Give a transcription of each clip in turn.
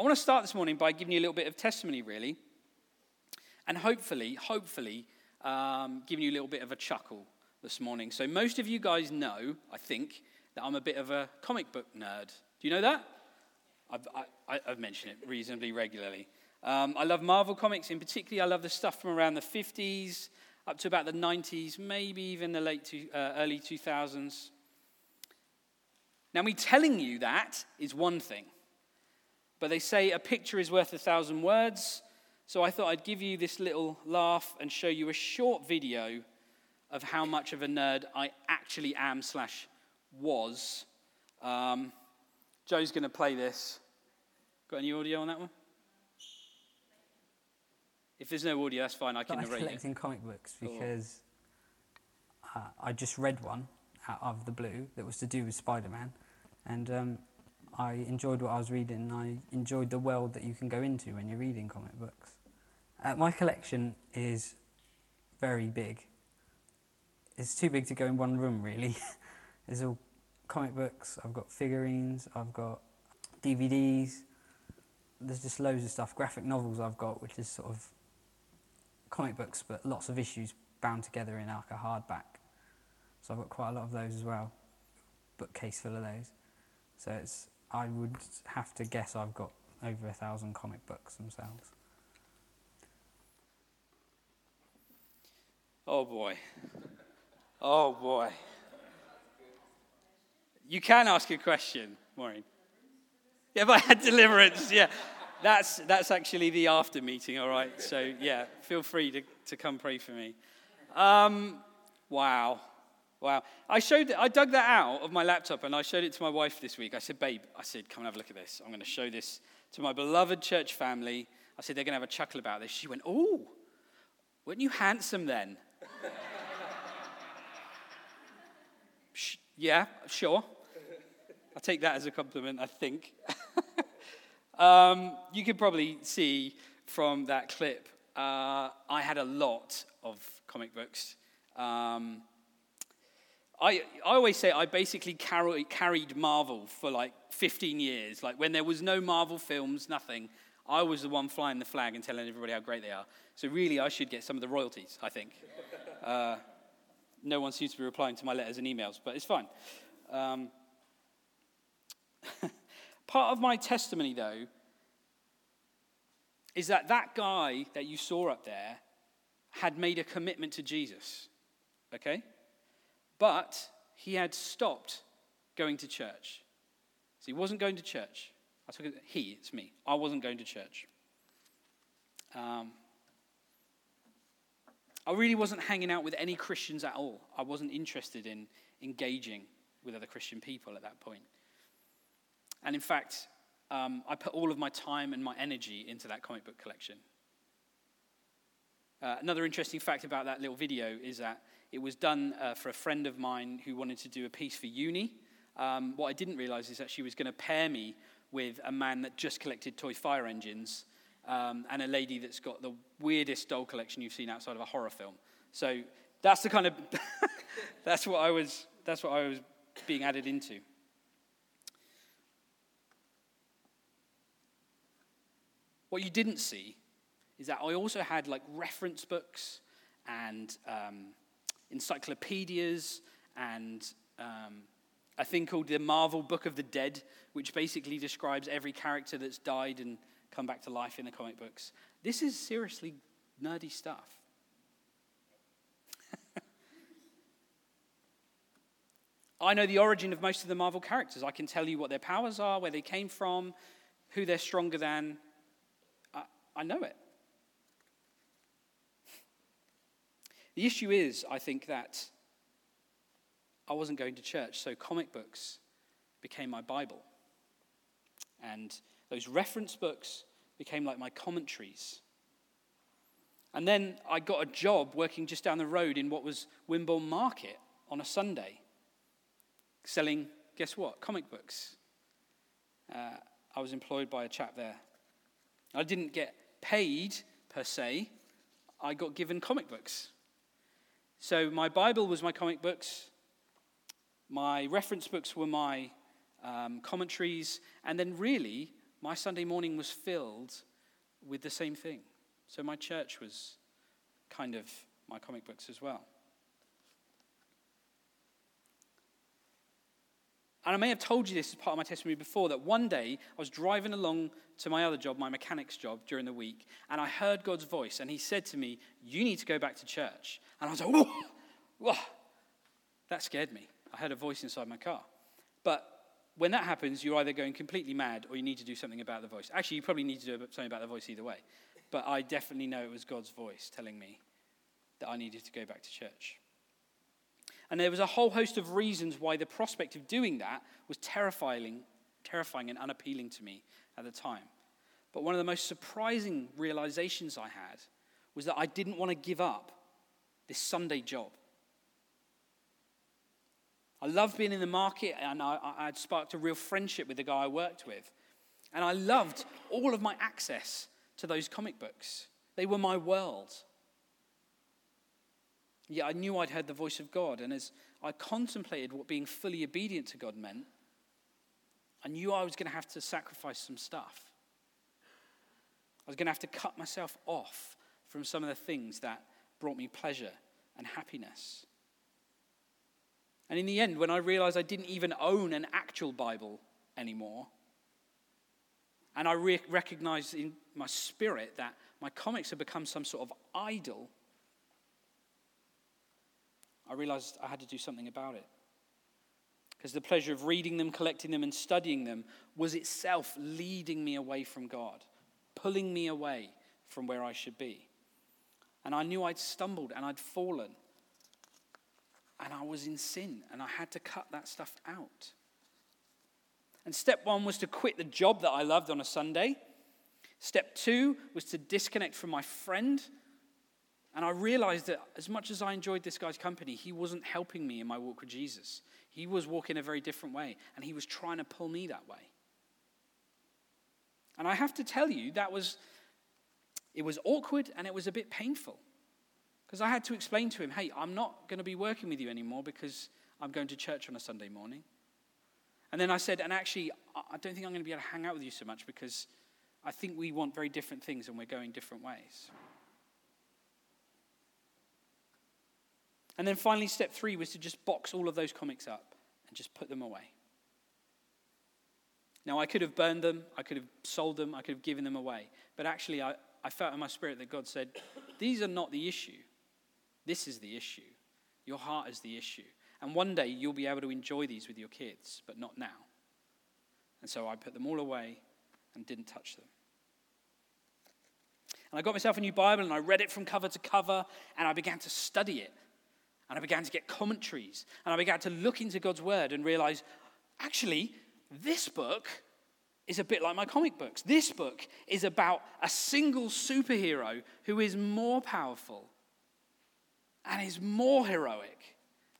I want to start this morning by giving you a little bit of testimony, really, and hopefully, hopefully, um, giving you a little bit of a chuckle this morning. So, most of you guys know, I think, that I'm a bit of a comic book nerd. Do you know that? I've, I, have mentioned it reasonably regularly. Um, I love Marvel comics in particular. I love the stuff from around the 50s up to about the 90s, maybe even the late to, uh, early 2000s. Now, me telling you that is one thing, but they say a picture is worth a thousand words. So I thought I'd give you this little laugh and show you a short video of how much of a nerd I actually am slash was. Um, Joe's going to play this. Got any audio on that one? If there's no audio, that's fine. I can narrate collecting it. comic books because uh, I just read one out of the blue that was to do with Spider-Man, and um, I enjoyed what I was reading. I enjoyed the world that you can go into when you're reading comic books. Uh, my collection is very big. It's too big to go in one room, really. There's all comic books. I've got figurines. I've got DVDs. There's just loads of stuff. Graphic novels I've got, which is sort of comic books, but lots of issues bound together in like a hardback. So I've got quite a lot of those as well, bookcase full of those. So it's I would have to guess I've got over a thousand comic books themselves. Oh boy. Oh boy. You can ask a question, Maureen. Yeah, if I had deliverance, yeah. That's, that's actually the after meeting, all right? So, yeah, feel free to, to come pray for me. Um, wow. Wow. I showed, I dug that out of my laptop and I showed it to my wife this week. I said, babe, I said, come and have a look at this. I'm going to show this to my beloved church family. I said, they're going to have a chuckle about this. She went, oh, weren't you handsome then? yeah, sure. I'll take that as a compliment, I think. Um, you could probably see from that clip, uh, I had a lot of comic books. Um, I, I always say I basically carry, carried Marvel for like 15 years. Like when there was no Marvel films, nothing, I was the one flying the flag and telling everybody how great they are. So really, I should get some of the royalties, I think. Uh, no one seems to be replying to my letters and emails, but it's fine. Um, Part of my testimony, though, is that that guy that you saw up there had made a commitment to Jesus, okay? But he had stopped going to church. So he wasn't going to church. I took it, he, it's me. I wasn't going to church. Um, I really wasn't hanging out with any Christians at all. I wasn't interested in engaging with other Christian people at that point. And in fact, um, I put all of my time and my energy into that comic book collection. Uh, another interesting fact about that little video is that it was done uh, for a friend of mine who wanted to do a piece for uni. Um, what I didn't realize is that she was going to pair me with a man that just collected toy fire engines um, and a lady that's got the weirdest doll collection you've seen outside of a horror film. So that's the kind of that's what I was that's what I was being added into. What you didn't see is that I also had like reference books and um, encyclopedias and um, a thing called the Marvel Book of the Dead, which basically describes every character that's died and come back to life in the comic books. This is seriously nerdy stuff. I know the origin of most of the Marvel characters. I can tell you what their powers are, where they came from, who they're stronger than, I know it. The issue is, I think, that I wasn't going to church, so comic books became my Bible. And those reference books became like my commentaries. And then I got a job working just down the road in what was Wimborne Market on a Sunday, selling, guess what, comic books. Uh, I was employed by a chap there. I didn't get paid per se, I got given comic books. So my Bible was my comic books, my reference books were my um, commentaries, and then really my Sunday morning was filled with the same thing. So my church was kind of my comic books as well. And I may have told you this as part of my testimony before that one day I was driving along to my other job, my mechanic's job, during the week, and I heard God's voice, and He said to me, You need to go back to church. And I was like, Whoa, whoa. That scared me. I heard a voice inside my car. But when that happens, you're either going completely mad or you need to do something about the voice. Actually, you probably need to do something about the voice either way. But I definitely know it was God's voice telling me that I needed to go back to church. And there was a whole host of reasons why the prospect of doing that was terrifying, terrifying and unappealing to me at the time. But one of the most surprising realizations I had was that I didn't want to give up this Sunday job. I loved being in the market, and I, I had sparked a real friendship with the guy I worked with. And I loved all of my access to those comic books, they were my world. Yet I knew I'd heard the voice of God, and as I contemplated what being fully obedient to God meant, I knew I was going to have to sacrifice some stuff. I was going to have to cut myself off from some of the things that brought me pleasure and happiness. And in the end, when I realized I didn't even own an actual Bible anymore, and I re- recognized in my spirit that my comics had become some sort of idol I realized I had to do something about it. Because the pleasure of reading them, collecting them, and studying them was itself leading me away from God, pulling me away from where I should be. And I knew I'd stumbled and I'd fallen. And I was in sin, and I had to cut that stuff out. And step one was to quit the job that I loved on a Sunday. Step two was to disconnect from my friend and I realized that as much as I enjoyed this guy's company, he wasn't helping me in my walk with Jesus. He was walking a very different way, and he was trying to pull me that way. And I have to tell you, that was, it was awkward and it was a bit painful. Because I had to explain to him, hey, I'm not going to be working with you anymore because I'm going to church on a Sunday morning. And then I said, and actually, I don't think I'm going to be able to hang out with you so much because I think we want very different things and we're going different ways. And then finally, step three was to just box all of those comics up and just put them away. Now, I could have burned them, I could have sold them, I could have given them away. But actually, I, I felt in my spirit that God said, These are not the issue. This is the issue. Your heart is the issue. And one day you'll be able to enjoy these with your kids, but not now. And so I put them all away and didn't touch them. And I got myself a new Bible and I read it from cover to cover and I began to study it and I began to get commentaries. And I began to look into God's word and realize actually, this book is a bit like my comic books. This book is about a single superhero who is more powerful and is more heroic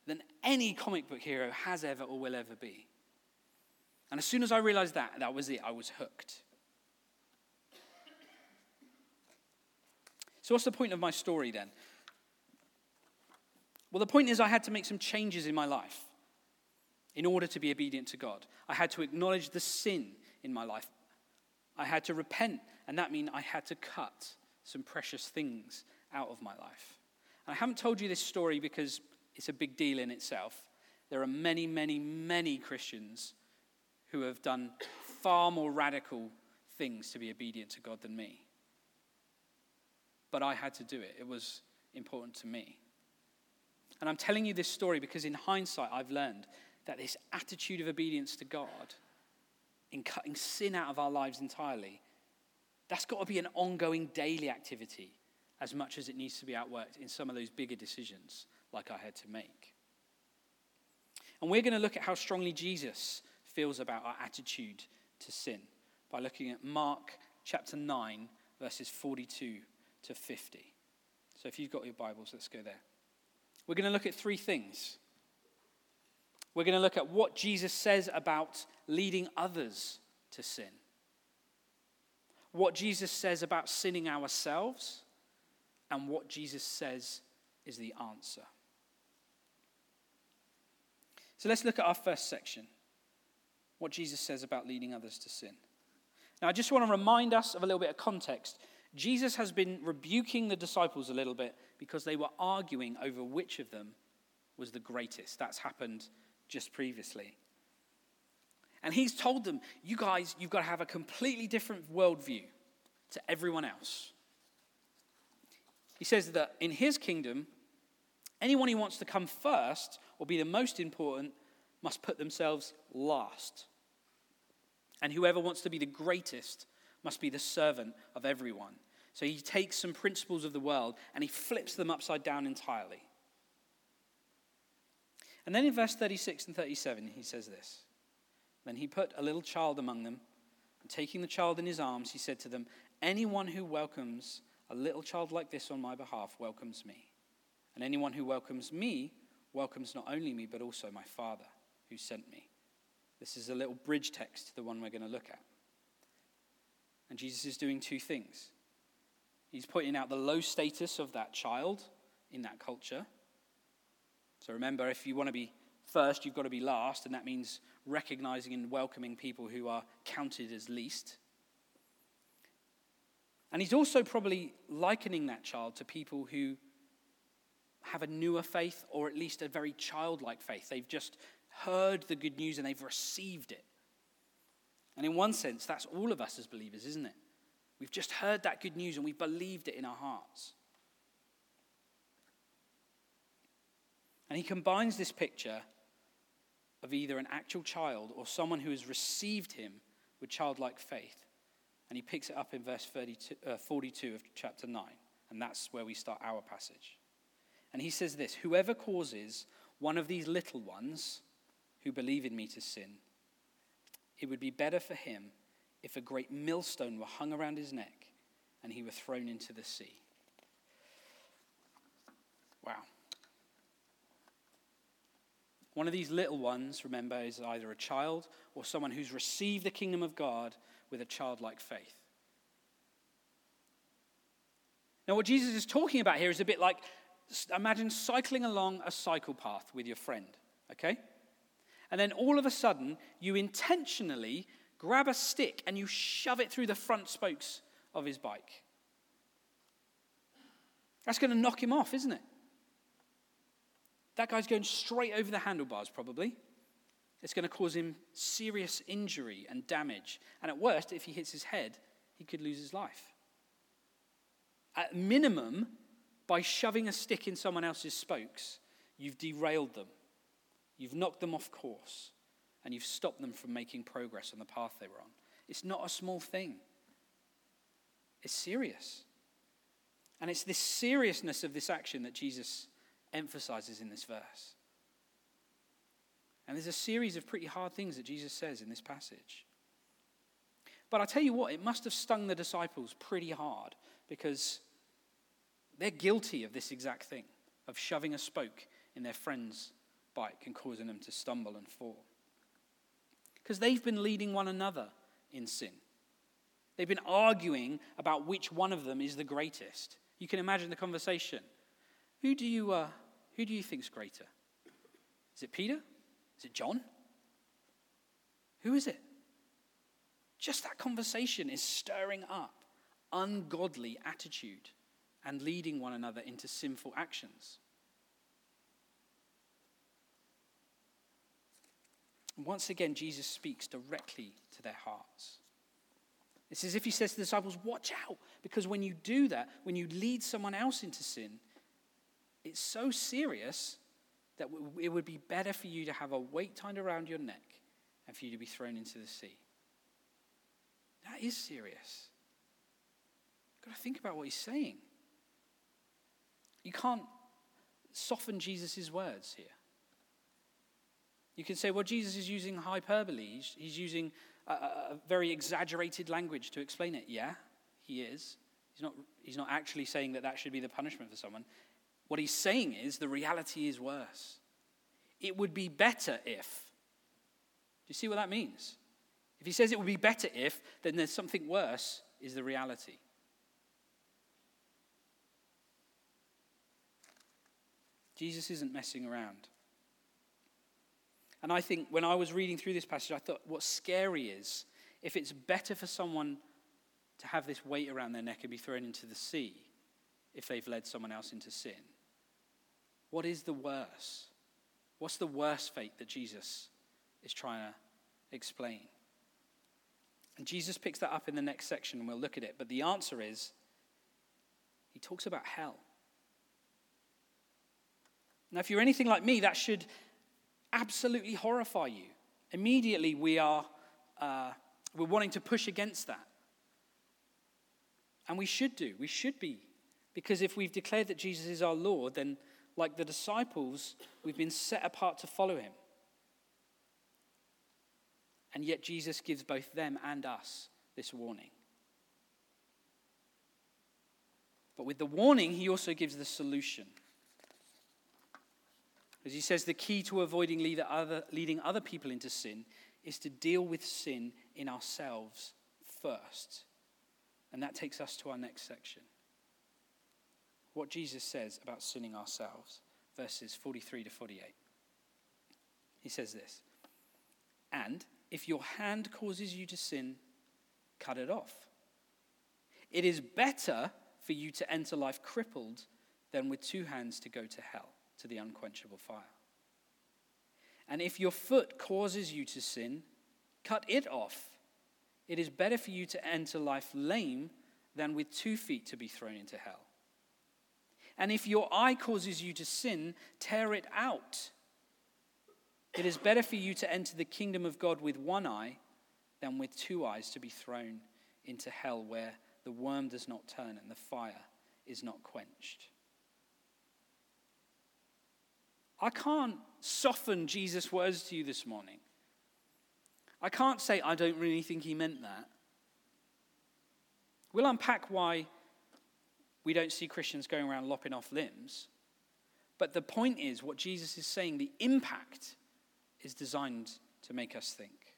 than any comic book hero has ever or will ever be. And as soon as I realized that, that was it. I was hooked. So, what's the point of my story then? Well, the point is, I had to make some changes in my life in order to be obedient to God. I had to acknowledge the sin in my life. I had to repent, and that means I had to cut some precious things out of my life. And I haven't told you this story because it's a big deal in itself. There are many, many, many Christians who have done far more radical things to be obedient to God than me. But I had to do it, it was important to me. And I'm telling you this story because in hindsight, I've learned that this attitude of obedience to God, in cutting sin out of our lives entirely, that's got to be an ongoing daily activity as much as it needs to be outworked in some of those bigger decisions like I had to make. And we're going to look at how strongly Jesus feels about our attitude to sin by looking at Mark chapter 9, verses 42 to 50. So if you've got your Bibles, let's go there. We're going to look at three things. We're going to look at what Jesus says about leading others to sin, what Jesus says about sinning ourselves, and what Jesus says is the answer. So let's look at our first section what Jesus says about leading others to sin. Now, I just want to remind us of a little bit of context. Jesus has been rebuking the disciples a little bit because they were arguing over which of them was the greatest. That's happened just previously. And he's told them, you guys, you've got to have a completely different worldview to everyone else. He says that in his kingdom, anyone who wants to come first or be the most important must put themselves last. And whoever wants to be the greatest must be the servant of everyone. So he takes some principles of the world and he flips them upside down entirely. And then in verse 36 and 37, he says this Then he put a little child among them, and taking the child in his arms, he said to them, Anyone who welcomes a little child like this on my behalf welcomes me. And anyone who welcomes me welcomes not only me, but also my Father who sent me. This is a little bridge text to the one we're going to look at. And Jesus is doing two things. He's pointing out the low status of that child in that culture. So remember, if you want to be first, you've got to be last, and that means recognizing and welcoming people who are counted as least. And he's also probably likening that child to people who have a newer faith or at least a very childlike faith. They've just heard the good news and they've received it. And in one sense, that's all of us as believers, isn't it? We've just heard that good news and we've believed it in our hearts. And he combines this picture of either an actual child or someone who has received him with childlike faith. And he picks it up in verse 32, uh, 42 of chapter 9. And that's where we start our passage. And he says this Whoever causes one of these little ones who believe in me to sin, it would be better for him if a great millstone were hung around his neck and he were thrown into the sea. Wow. One of these little ones, remember, is either a child or someone who's received the kingdom of God with a childlike faith. Now, what Jesus is talking about here is a bit like imagine cycling along a cycle path with your friend, okay? And then all of a sudden, you intentionally grab a stick and you shove it through the front spokes of his bike. That's going to knock him off, isn't it? That guy's going straight over the handlebars, probably. It's going to cause him serious injury and damage. And at worst, if he hits his head, he could lose his life. At minimum, by shoving a stick in someone else's spokes, you've derailed them, you've knocked them off course, and you've stopped them from making progress on the path they were on. It's not a small thing, it's serious. And it's this seriousness of this action that Jesus emphasizes in this verse. And there's a series of pretty hard things that Jesus says in this passage. But I tell you what, it must have stung the disciples pretty hard because they're guilty of this exact thing of shoving a spoke in their friend's bike and causing them to stumble and fall. Because they've been leading one another in sin. They've been arguing about which one of them is the greatest. You can imagine the conversation. Who do you, uh, who do you think's greater? Is it Peter? Is it John? Who is it? Just that conversation is stirring up ungodly attitude and leading one another into sinful actions. Once again, Jesus speaks directly to their hearts. It's as if he says to the disciples, Watch out, because when you do that, when you lead someone else into sin, it's so serious that it would be better for you to have a weight tied around your neck and for you to be thrown into the sea. That is serious. You've got to think about what he's saying. You can't soften Jesus' words here. You can say, well, Jesus is using hyperbole. He's, he's using a, a, very exaggerated language to explain it. Yeah, he is. He's not, he's not actually saying that that should be the punishment for someone. What he's saying is the reality is worse. It would be better if. Do you see what that means? If he says it would be better if, then there's something worse, is the reality. Jesus isn't messing around. And I think when I was reading through this passage, I thought what's scary is if it's better for someone to have this weight around their neck and be thrown into the sea if they've led someone else into sin, what is the worse? What's the worst fate that Jesus is trying to explain? And Jesus picks that up in the next section, and we'll look at it. But the answer is he talks about hell. Now, if you're anything like me, that should absolutely horrify you. Immediately, we are uh, we're wanting to push against that. And we should do. We should be. Because if we've declared that Jesus is our Lord, then, like the disciples, we've been set apart to follow him. And yet, Jesus gives both them and us this warning. But with the warning, he also gives the solution. As he says, the key to avoiding leading other people into sin is to deal with sin in ourselves first. And that takes us to our next section. What Jesus says about sinning ourselves, verses 43 to 48. He says this And if your hand causes you to sin, cut it off. It is better for you to enter life crippled than with two hands to go to hell, to the unquenchable fire. And if your foot causes you to sin, cut it off. It is better for you to enter life lame than with two feet to be thrown into hell. And if your eye causes you to sin, tear it out. It is better for you to enter the kingdom of God with one eye than with two eyes to be thrown into hell where the worm does not turn and the fire is not quenched. I can't soften Jesus' words to you this morning. I can't say I don't really think he meant that. We'll unpack why we don't see Christians going around lopping off limbs. But the point is, what Jesus is saying, the impact is designed to make us think.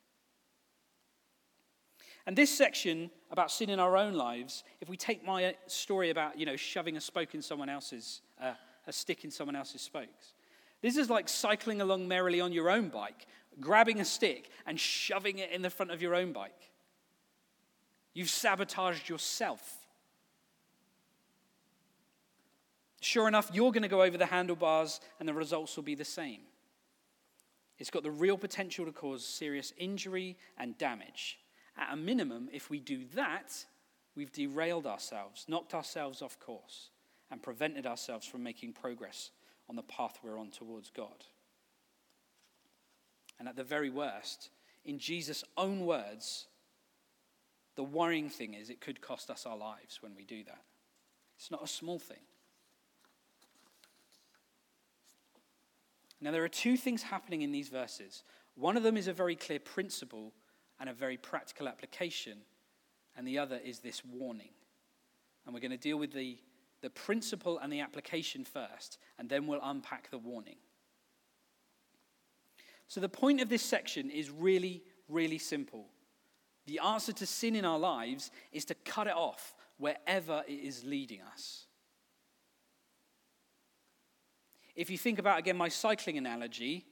And this section about sin in our own lives, if we take my story about, you know, shoving a spoke in someone else's, uh, a stick in someone else's spokes, this is like cycling along merrily on your own bike, grabbing a stick and shoving it in the front of your own bike. You've sabotaged yourself. Sure enough, you're going to go over the handlebars and the results will be the same. It's got the real potential to cause serious injury and damage. At a minimum, if we do that, we've derailed ourselves, knocked ourselves off course, and prevented ourselves from making progress on the path we're on towards God. And at the very worst, in Jesus' own words, the worrying thing is it could cost us our lives when we do that. It's not a small thing. Now, there are two things happening in these verses. One of them is a very clear principle and a very practical application, and the other is this warning. And we're going to deal with the, the principle and the application first, and then we'll unpack the warning. So, the point of this section is really, really simple. The answer to sin in our lives is to cut it off wherever it is leading us. If you think about, again, my cycling analogy,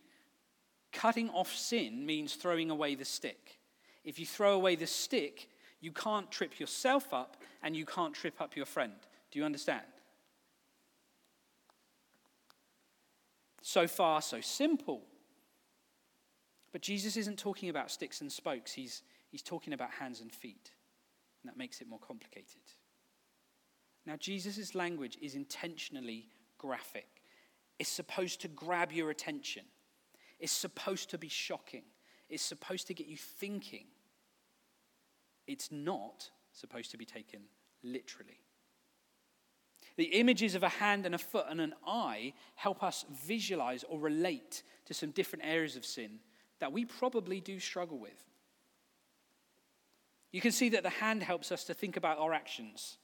cutting off sin means throwing away the stick. If you throw away the stick, you can't trip yourself up and you can't trip up your friend. Do you understand? So far, so simple. But Jesus isn't talking about sticks and spokes, he's, he's talking about hands and feet. And that makes it more complicated. Now, Jesus' language is intentionally graphic. It's supposed to grab your attention. It's supposed to be shocking. It's supposed to get you thinking. It's not supposed to be taken literally. The images of a hand and a foot and an eye help us visualize or relate to some different areas of sin that we probably do struggle with. You can see that the hand helps us to think about our actions.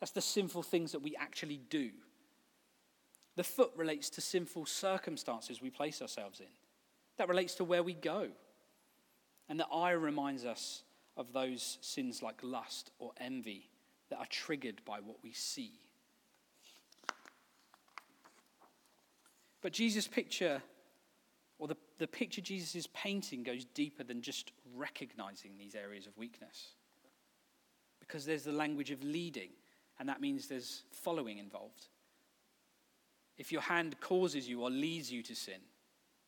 That's the sinful things that we actually do. The foot relates to sinful circumstances we place ourselves in. That relates to where we go. And the eye reminds us of those sins like lust or envy that are triggered by what we see. But Jesus' picture or the, the picture Jesus is painting goes deeper than just recognizing these areas of weakness. Because there's the language of leading, and that means there's following involved. If your hand causes you or leads you to sin,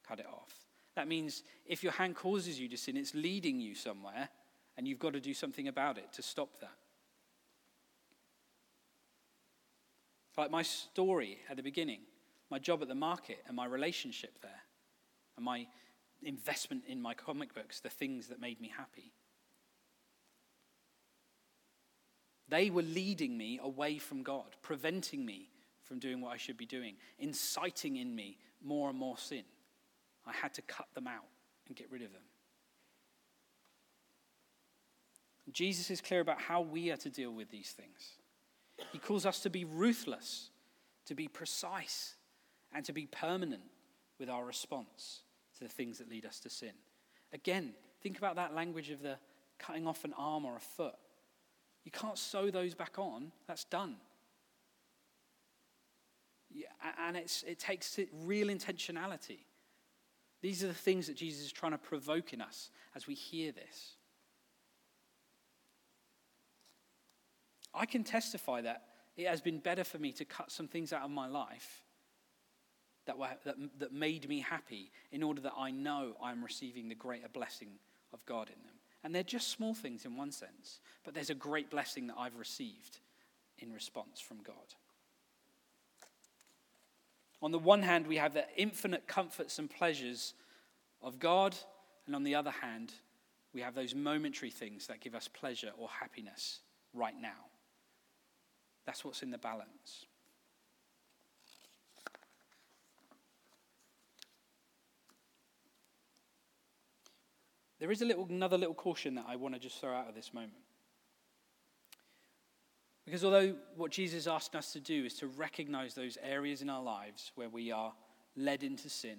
cut it off. That means if your hand causes you to sin, it's leading you somewhere, and you've got to do something about it to stop that. Like my story at the beginning, my job at the market, and my relationship there, and my investment in my comic books, the things that made me happy. They were leading me away from God, preventing me from doing what I should be doing, inciting in me more and more sin. I had to cut them out and get rid of them. Jesus is clear about how we are to deal with these things. He calls us to be ruthless, to be precise, and to be permanent with our response to the things that lead us to sin. Again, think about that language of the cutting off an arm or a foot. You can't sew those back on, that's done. Yeah, and it takes real intentionality. These are the things that Jesus is trying to provoke in us as we hear this. I can testify that it has been better for me to cut some things out of my life that, were, that, that made me happy in order that I know I'm receiving the greater blessing of God in them. And they're just small things in one sense, but there's a great blessing that I've received in response from God. On the one hand, we have the infinite comforts and pleasures of God, and on the other hand, we have those momentary things that give us pleasure or happiness right now. That's what's in the balance. There is a little, another little caution that I want to just throw out at this moment. Because although what Jesus asked us to do is to recognize those areas in our lives where we are led into sin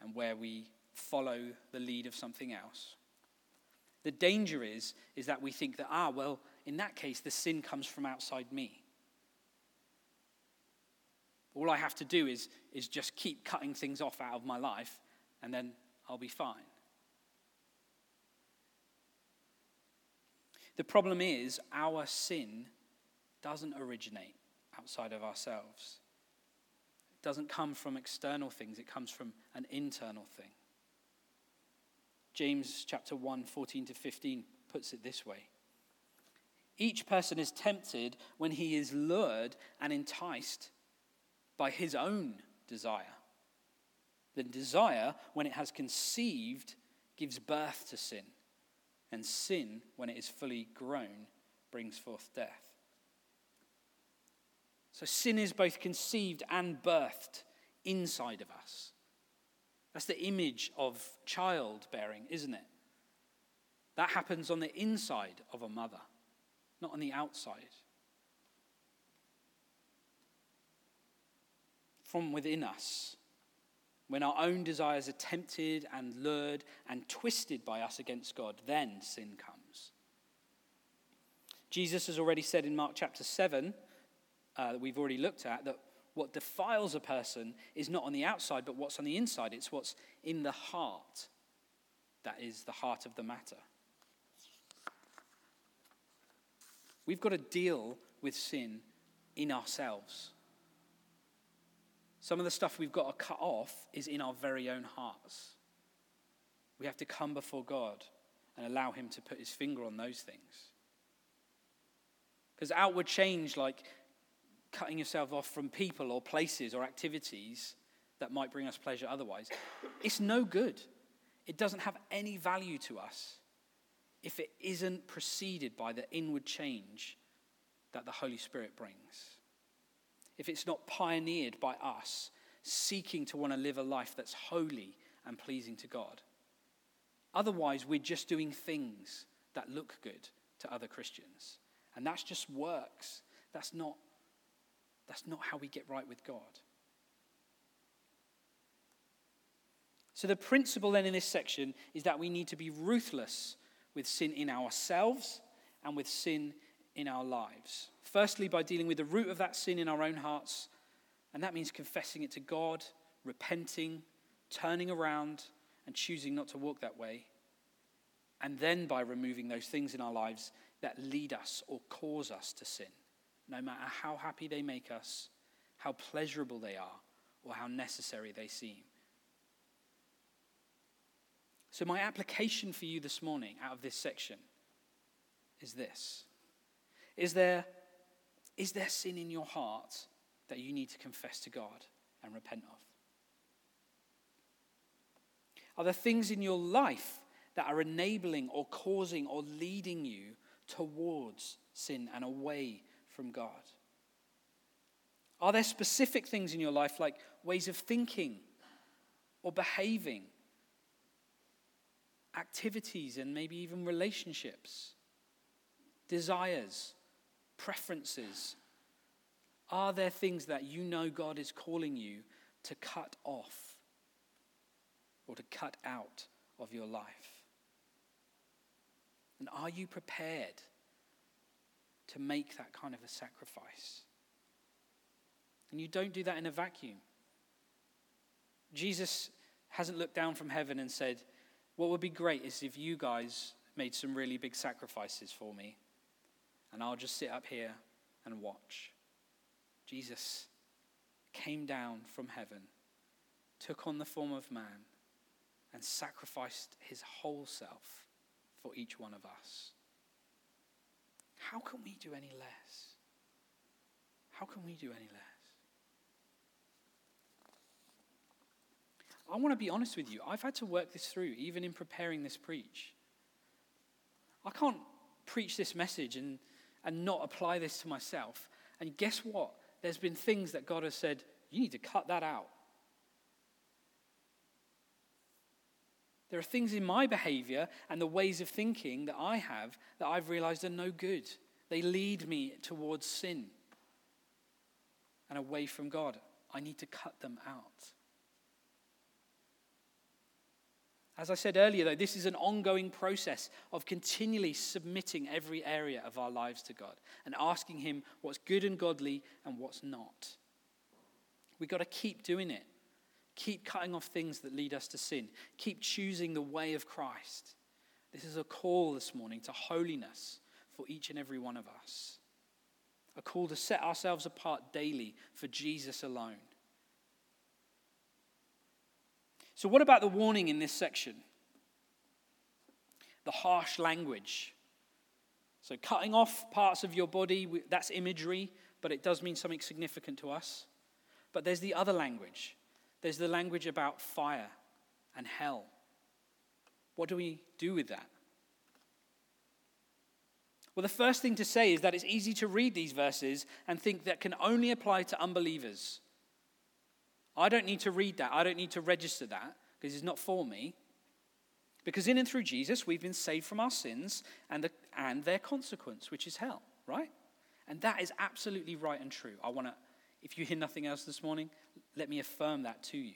and where we follow the lead of something else, the danger is, is that we think that, ah, well, in that case, the sin comes from outside me. All I have to do is, is just keep cutting things off out of my life, and then I'll be fine. The problem is, our sin doesn't originate outside of ourselves. It doesn't come from external things, it comes from an internal thing. James chapter 1, 14 to 15 puts it this way Each person is tempted when he is lured and enticed by his own desire. The desire, when it has conceived, gives birth to sin and sin, when it is fully grown, brings forth death. So sin is both conceived and birthed inside of us. That's the image of childbearing, isn't it? That happens on the inside of a mother, not on the outside. From within us, when our own desires are tempted and lured and twisted by us against God, then sin comes. Jesus has already said in Mark chapter 7, uh, that we've already looked at, that what defiles a person is not on the outside, but what's on the inside. It's what's in the heart that is the heart of the matter. We've got to deal with sin in ourselves. Some of the stuff we've got to cut off is in our very own hearts. We have to come before God and allow Him to put His finger on those things. Because outward change, like cutting yourself off from people or places or activities that might bring us pleasure otherwise, it's no good. It doesn't have any value to us if it isn't preceded by the inward change that the Holy Spirit brings if it's not pioneered by us seeking to want to live a life that's holy and pleasing to God. Otherwise, we're just doing things that look good to other Christians. And that's just works. That's not, that's not how we get right with God. So, the principle then in this section is that we need to be ruthless with sin in ourselves and with sin in our lives. Firstly, by dealing with the root of that sin in our own hearts, and that means confessing it to God, repenting, turning around and choosing not to walk that way, and then by removing those things in our lives that lead us or cause us to sin, no matter how happy they make us, how pleasurable they are, or how necessary they seem. So, my application for you this morning out of this section is this Is there, is there sin in your heart that you need to confess to God and repent of? Are there things in your life that are enabling or causing or leading you towards sin and away from God? Are there specific things in your life like ways of thinking or behaving, activities, and maybe even relationships, desires, preferences? Are there things that you know God is calling you to cut off or to cut out of your life? And are you prepared to make that kind of a sacrifice? And you don't do that in a vacuum. Jesus hasn't looked down from heaven and said, What would be great is if you guys made some really big sacrifices for me, and I'll just sit up here and watch. Jesus came down from heaven, took on the form of man, and sacrificed his whole self for each one of us. How can we do any less? How can we do any less? I want to be honest with you. I've had to work this through, even in preparing this preach. I can't preach this message and, and not apply this to myself. And guess what? There's been things that God has said, you need to cut that out. There are things in my behavior and the ways of thinking that I have that I've realized are no good. They lead me towards sin and away from God. I need to cut them out. As I said earlier, though, this is an ongoing process of continually submitting every area of our lives to God and asking Him what's good and godly and what's not. We've got to keep doing it. Keep cutting off things that lead us to sin. Keep choosing the way of Christ. This is a call this morning to holiness for each and every one of us. A call to set ourselves apart daily for Jesus alone. So, what about the warning in this section? The harsh language. So, cutting off parts of your body, that's imagery, but it does mean something significant to us. But there's the other language there's the language about fire and hell. What do we do with that? Well, the first thing to say is that it's easy to read these verses and think that can only apply to unbelievers. I don't need to read that. I don't need to register that because it's not for me. Because in and through Jesus, we've been saved from our sins and, the, and their consequence, which is hell, right? And that is absolutely right and true. I want to, if you hear nothing else this morning, let me affirm that to you.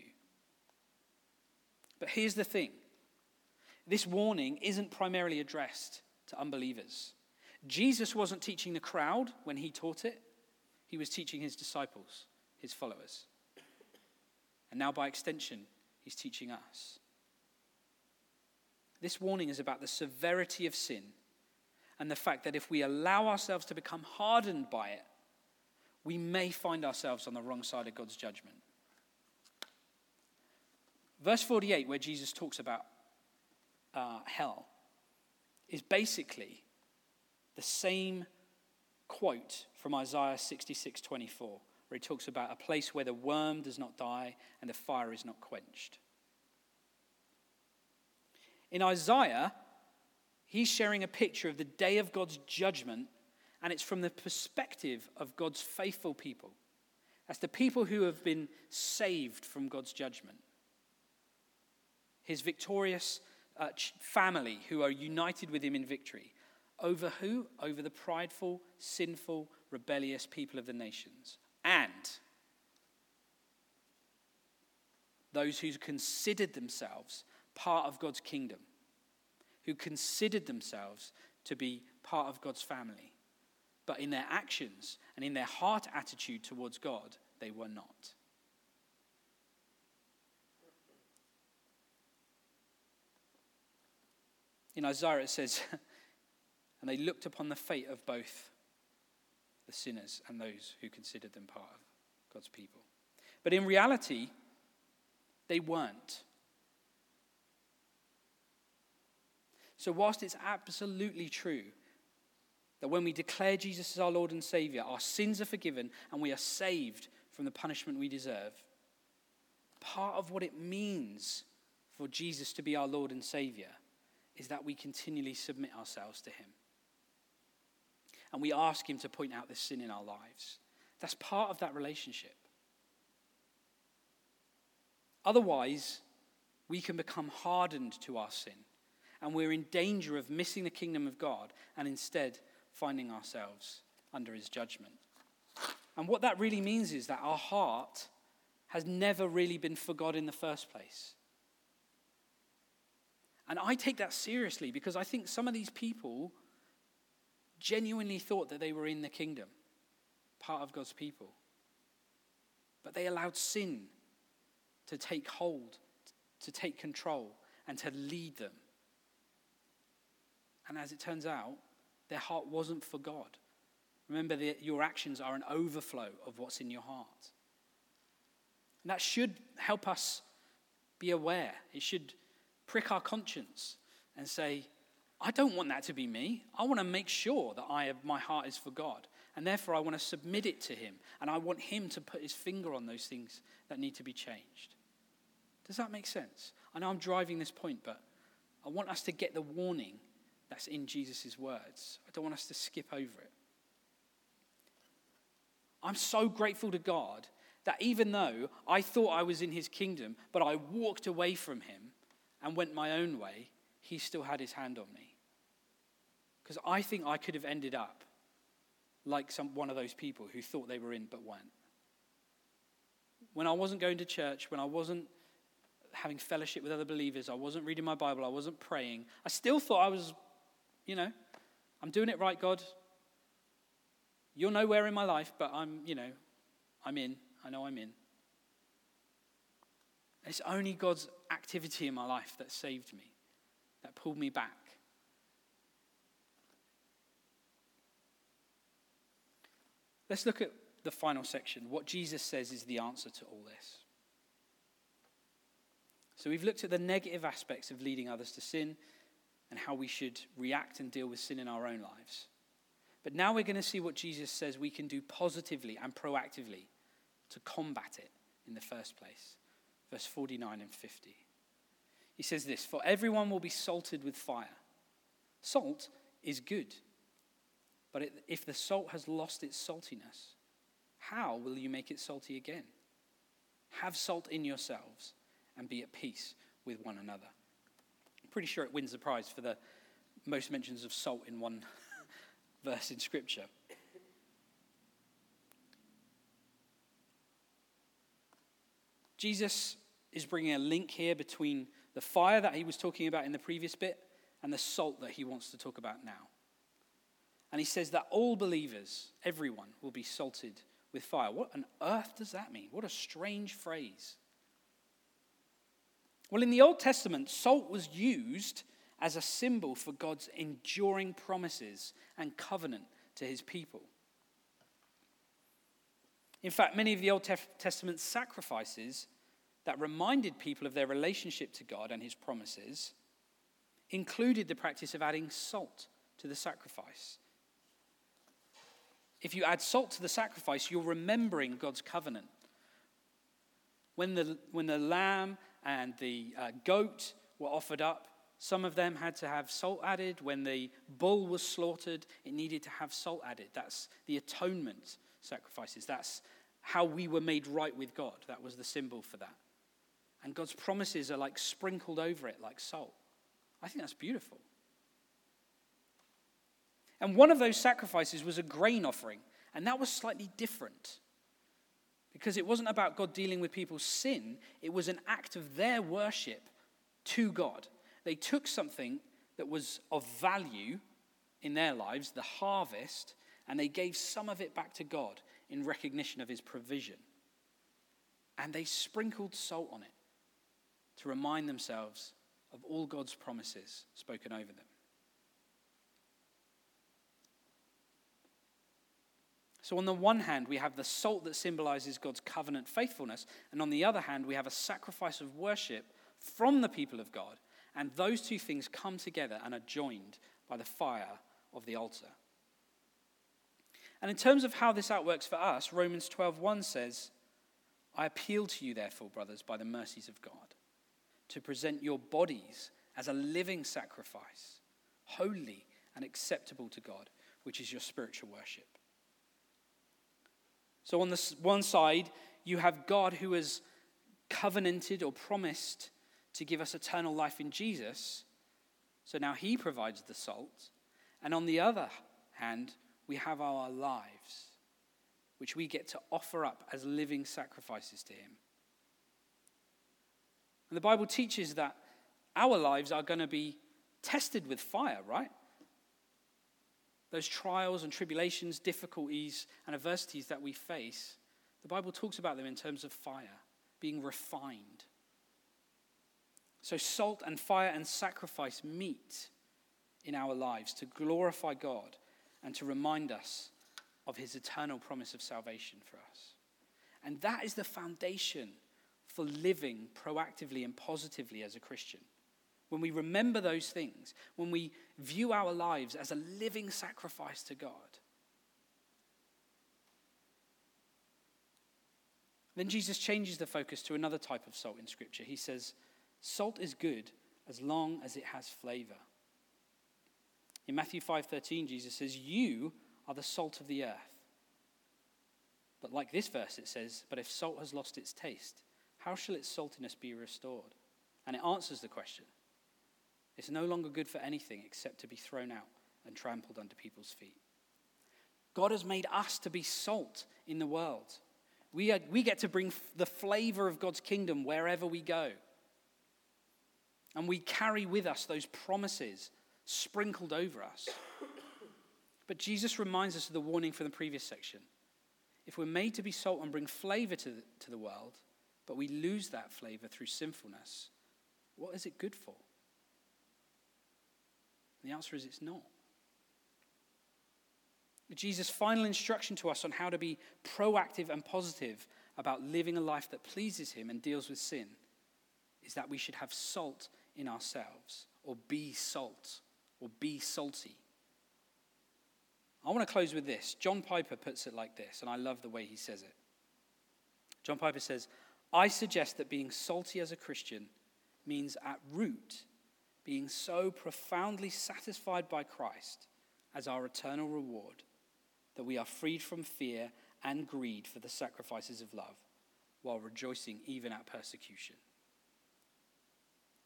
But here's the thing this warning isn't primarily addressed to unbelievers. Jesus wasn't teaching the crowd when he taught it, he was teaching his disciples, his followers. And now, by extension, he's teaching us. This warning is about the severity of sin and the fact that if we allow ourselves to become hardened by it, we may find ourselves on the wrong side of God's judgment. Verse 48, where Jesus talks about uh, hell, is basically the same quote from Isaiah 66 24 where he talks about a place where the worm does not die and the fire is not quenched. In Isaiah, he's sharing a picture of the day of God's judgment, and it's from the perspective of God's faithful people. As the people who have been saved from God's judgment. His victorious uh, family who are united with him in victory. Over who? Over the prideful, sinful, rebellious people of the nations and those who considered themselves part of God's kingdom, who considered themselves to be part of God's family. But in their actions and in their heart attitude towards God, they were not. In Isaiah, it says, And they looked upon the fate of both the sinners and those who considered them part of God's people. But in reality, they weren't. So, whilst it's absolutely true that when we declare Jesus as our Lord and Savior, our sins are forgiven and we are saved from the punishment we deserve, part of what it means for Jesus to be our Lord and Savior is that we continually submit ourselves to Him. And we ask Him to point out the sin in our lives. That's part of that relationship. Otherwise, we can become hardened to our sin, and we're in danger of missing the kingdom of God and instead finding ourselves under His judgment. And what that really means is that our heart has never really been for God in the first place. And I take that seriously because I think some of these people genuinely thought that they were in the kingdom, part of God's people. But they allowed sin to take hold, to take control, and to lead them. And as it turns out, their heart wasn't for God. Remember that your actions are an overflow of what's in your heart. And that should help us be aware. It should prick our conscience and say, I don't want that to be me. I want to make sure that I have, my heart is for God. And therefore, I want to submit it to Him. And I want Him to put His finger on those things that need to be changed. Does that make sense? I know I'm driving this point, but I want us to get the warning that's in Jesus' words. I don't want us to skip over it. I'm so grateful to God that even though I thought I was in His kingdom, but I walked away from Him and went my own way, He still had His hand on me. Because I think I could have ended up like some, one of those people who thought they were in but weren't. When I wasn't going to church, when I wasn't having fellowship with other believers, I wasn't reading my Bible, I wasn't praying, I still thought I was, you know, I'm doing it right, God. You're nowhere in my life, but I'm, you know, I'm in. I know I'm in. It's only God's activity in my life that saved me, that pulled me back. Let's look at the final section. What Jesus says is the answer to all this. So we've looked at the negative aspects of leading others to sin and how we should react and deal with sin in our own lives. But now we're going to see what Jesus says we can do positively and proactively to combat it in the first place. Verse 49 and 50. He says this For everyone will be salted with fire. Salt is good. But if the salt has lost its saltiness, how will you make it salty again? Have salt in yourselves and be at peace with one another. I'm pretty sure it wins the prize for the most mentions of salt in one verse in Scripture. Jesus is bringing a link here between the fire that he was talking about in the previous bit and the salt that he wants to talk about now. And he says that all believers, everyone, will be salted with fire. What on earth does that mean? What a strange phrase. Well, in the Old Testament, salt was used as a symbol for God's enduring promises and covenant to his people. In fact, many of the Old Testament sacrifices that reminded people of their relationship to God and his promises included the practice of adding salt to the sacrifice if you add salt to the sacrifice, you're remembering God's covenant. When the, when the lamb and the uh, goat were offered up, some of them had to have salt added. When the bull was slaughtered, it needed to have salt added. That's the atonement sacrifices. That's how we were made right with God. That was the symbol for that. And God's promises are like sprinkled over it like salt. I think that's beautiful. And one of those sacrifices was a grain offering, and that was slightly different. Because it wasn't about God dealing with people's sin, it was an act of their worship to God. They took something that was of value in their lives, the harvest, and they gave some of it back to God in recognition of his provision. And they sprinkled salt on it to remind themselves of all God's promises spoken over them. So, on the one hand, we have the salt that symbolizes God's covenant faithfulness, and on the other hand, we have a sacrifice of worship from the people of God, and those two things come together and are joined by the fire of the altar. And in terms of how this outworks for us, Romans 12:1 says, "I appeal to you therefore, brothers, by the mercies of God, to present your bodies as a living sacrifice, holy and acceptable to God, which is your spiritual worship." So on the one side, you have God who has covenanted or promised to give us eternal life in Jesus. So now he provides the salt. And on the other hand, we have our lives, which we get to offer up as living sacrifices to him. And the Bible teaches that our lives are going to be tested with fire, right? Those trials and tribulations, difficulties, and adversities that we face, the Bible talks about them in terms of fire, being refined. So, salt and fire and sacrifice meet in our lives to glorify God and to remind us of his eternal promise of salvation for us. And that is the foundation for living proactively and positively as a Christian. When we remember those things, when we view our lives as a living sacrifice to God, then Jesus changes the focus to another type of salt in Scripture. He says, Salt is good as long as it has flavor. In Matthew 5:13 Jesus says, "You are the salt of the earth." But like this verse it says, "But if salt has lost its taste, how shall its saltiness be restored?" And it answers the question. It's no longer good for anything except to be thrown out and trampled under people's feet. God has made us to be salt in the world. We, are, we get to bring the flavor of God's kingdom wherever we go. And we carry with us those promises sprinkled over us. But Jesus reminds us of the warning from the previous section. If we're made to be salt and bring flavor to the, to the world, but we lose that flavor through sinfulness, what is it good for? And the answer is it's not. Jesus' final instruction to us on how to be proactive and positive about living a life that pleases Him and deals with sin is that we should have salt in ourselves or be salt or be salty. I want to close with this. John Piper puts it like this, and I love the way he says it. John Piper says, I suggest that being salty as a Christian means at root being so profoundly satisfied by Christ as our eternal reward that we are freed from fear and greed for the sacrifices of love while rejoicing even at persecution.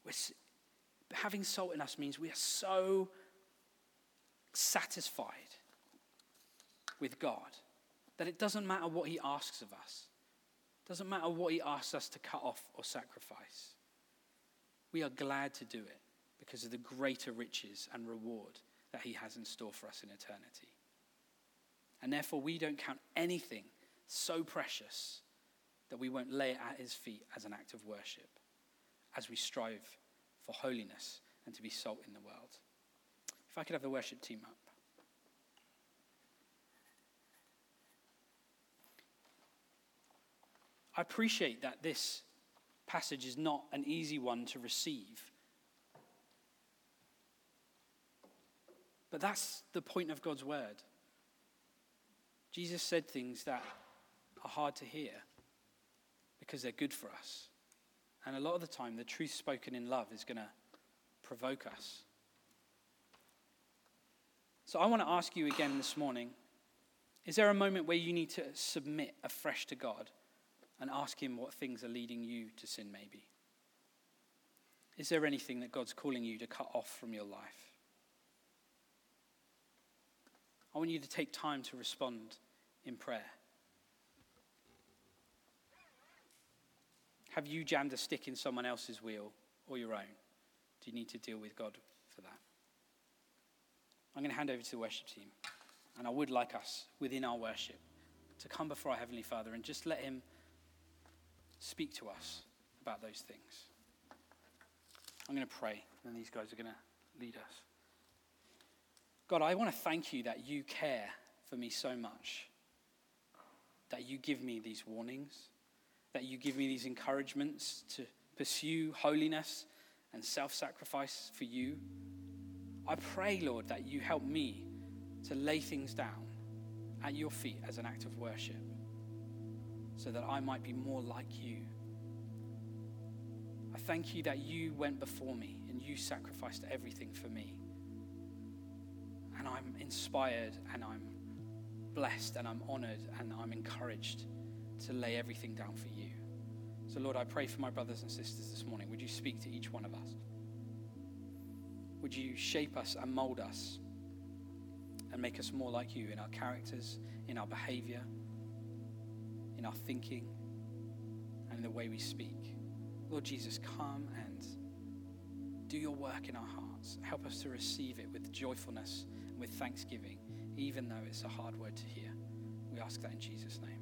We're, having salt in us means we are so satisfied with God that it doesn't matter what He asks of us. Doesn't matter what He asks us to cut off or sacrifice. We are glad to do it because of the greater riches and reward that He has in store for us in eternity. And therefore, we don't count anything so precious that we won't lay it at His feet as an act of worship as we strive for holiness and to be salt in the world. If I could have the worship team up. I appreciate that this passage is not an easy one to receive. But that's the point of God's word. Jesus said things that are hard to hear because they're good for us. And a lot of the time, the truth spoken in love is going to provoke us. So I want to ask you again this morning is there a moment where you need to submit afresh to God and ask Him what things are leading you to sin, maybe? Is there anything that God's calling you to cut off from your life? I want you to take time to respond in prayer. Have you jammed a stick in someone else's wheel or your own? Do you need to deal with God for that? I'm going to hand over to the worship team. And I would like us, within our worship, to come before our Heavenly Father and just let Him speak to us about those things. I'm going to pray, and these guys are going to lead us. God, I want to thank you that you care for me so much. that you give me these warnings, that you give me these encouragements to pursue holiness and self sacrifice for you. I pray, Lord, that you help me to lay things down at your feet as an act of worship so that I might be more like you. I thank you that you went before me and you sacrificed everything for me. And I'm inspired and I'm blessed and I'm honored and I'm encouraged to lay everything down for you. So, Lord, I pray for my brothers and sisters this morning. Would you speak to each one of us? Would you shape us and mold us and make us more like you in our characters, in our behavior, in our thinking, and in the way we speak? Lord Jesus, come and do your work in our hearts. Help us to receive it with joyfulness and with thanksgiving, even though it's a hard word to hear. We ask that in Jesus' name.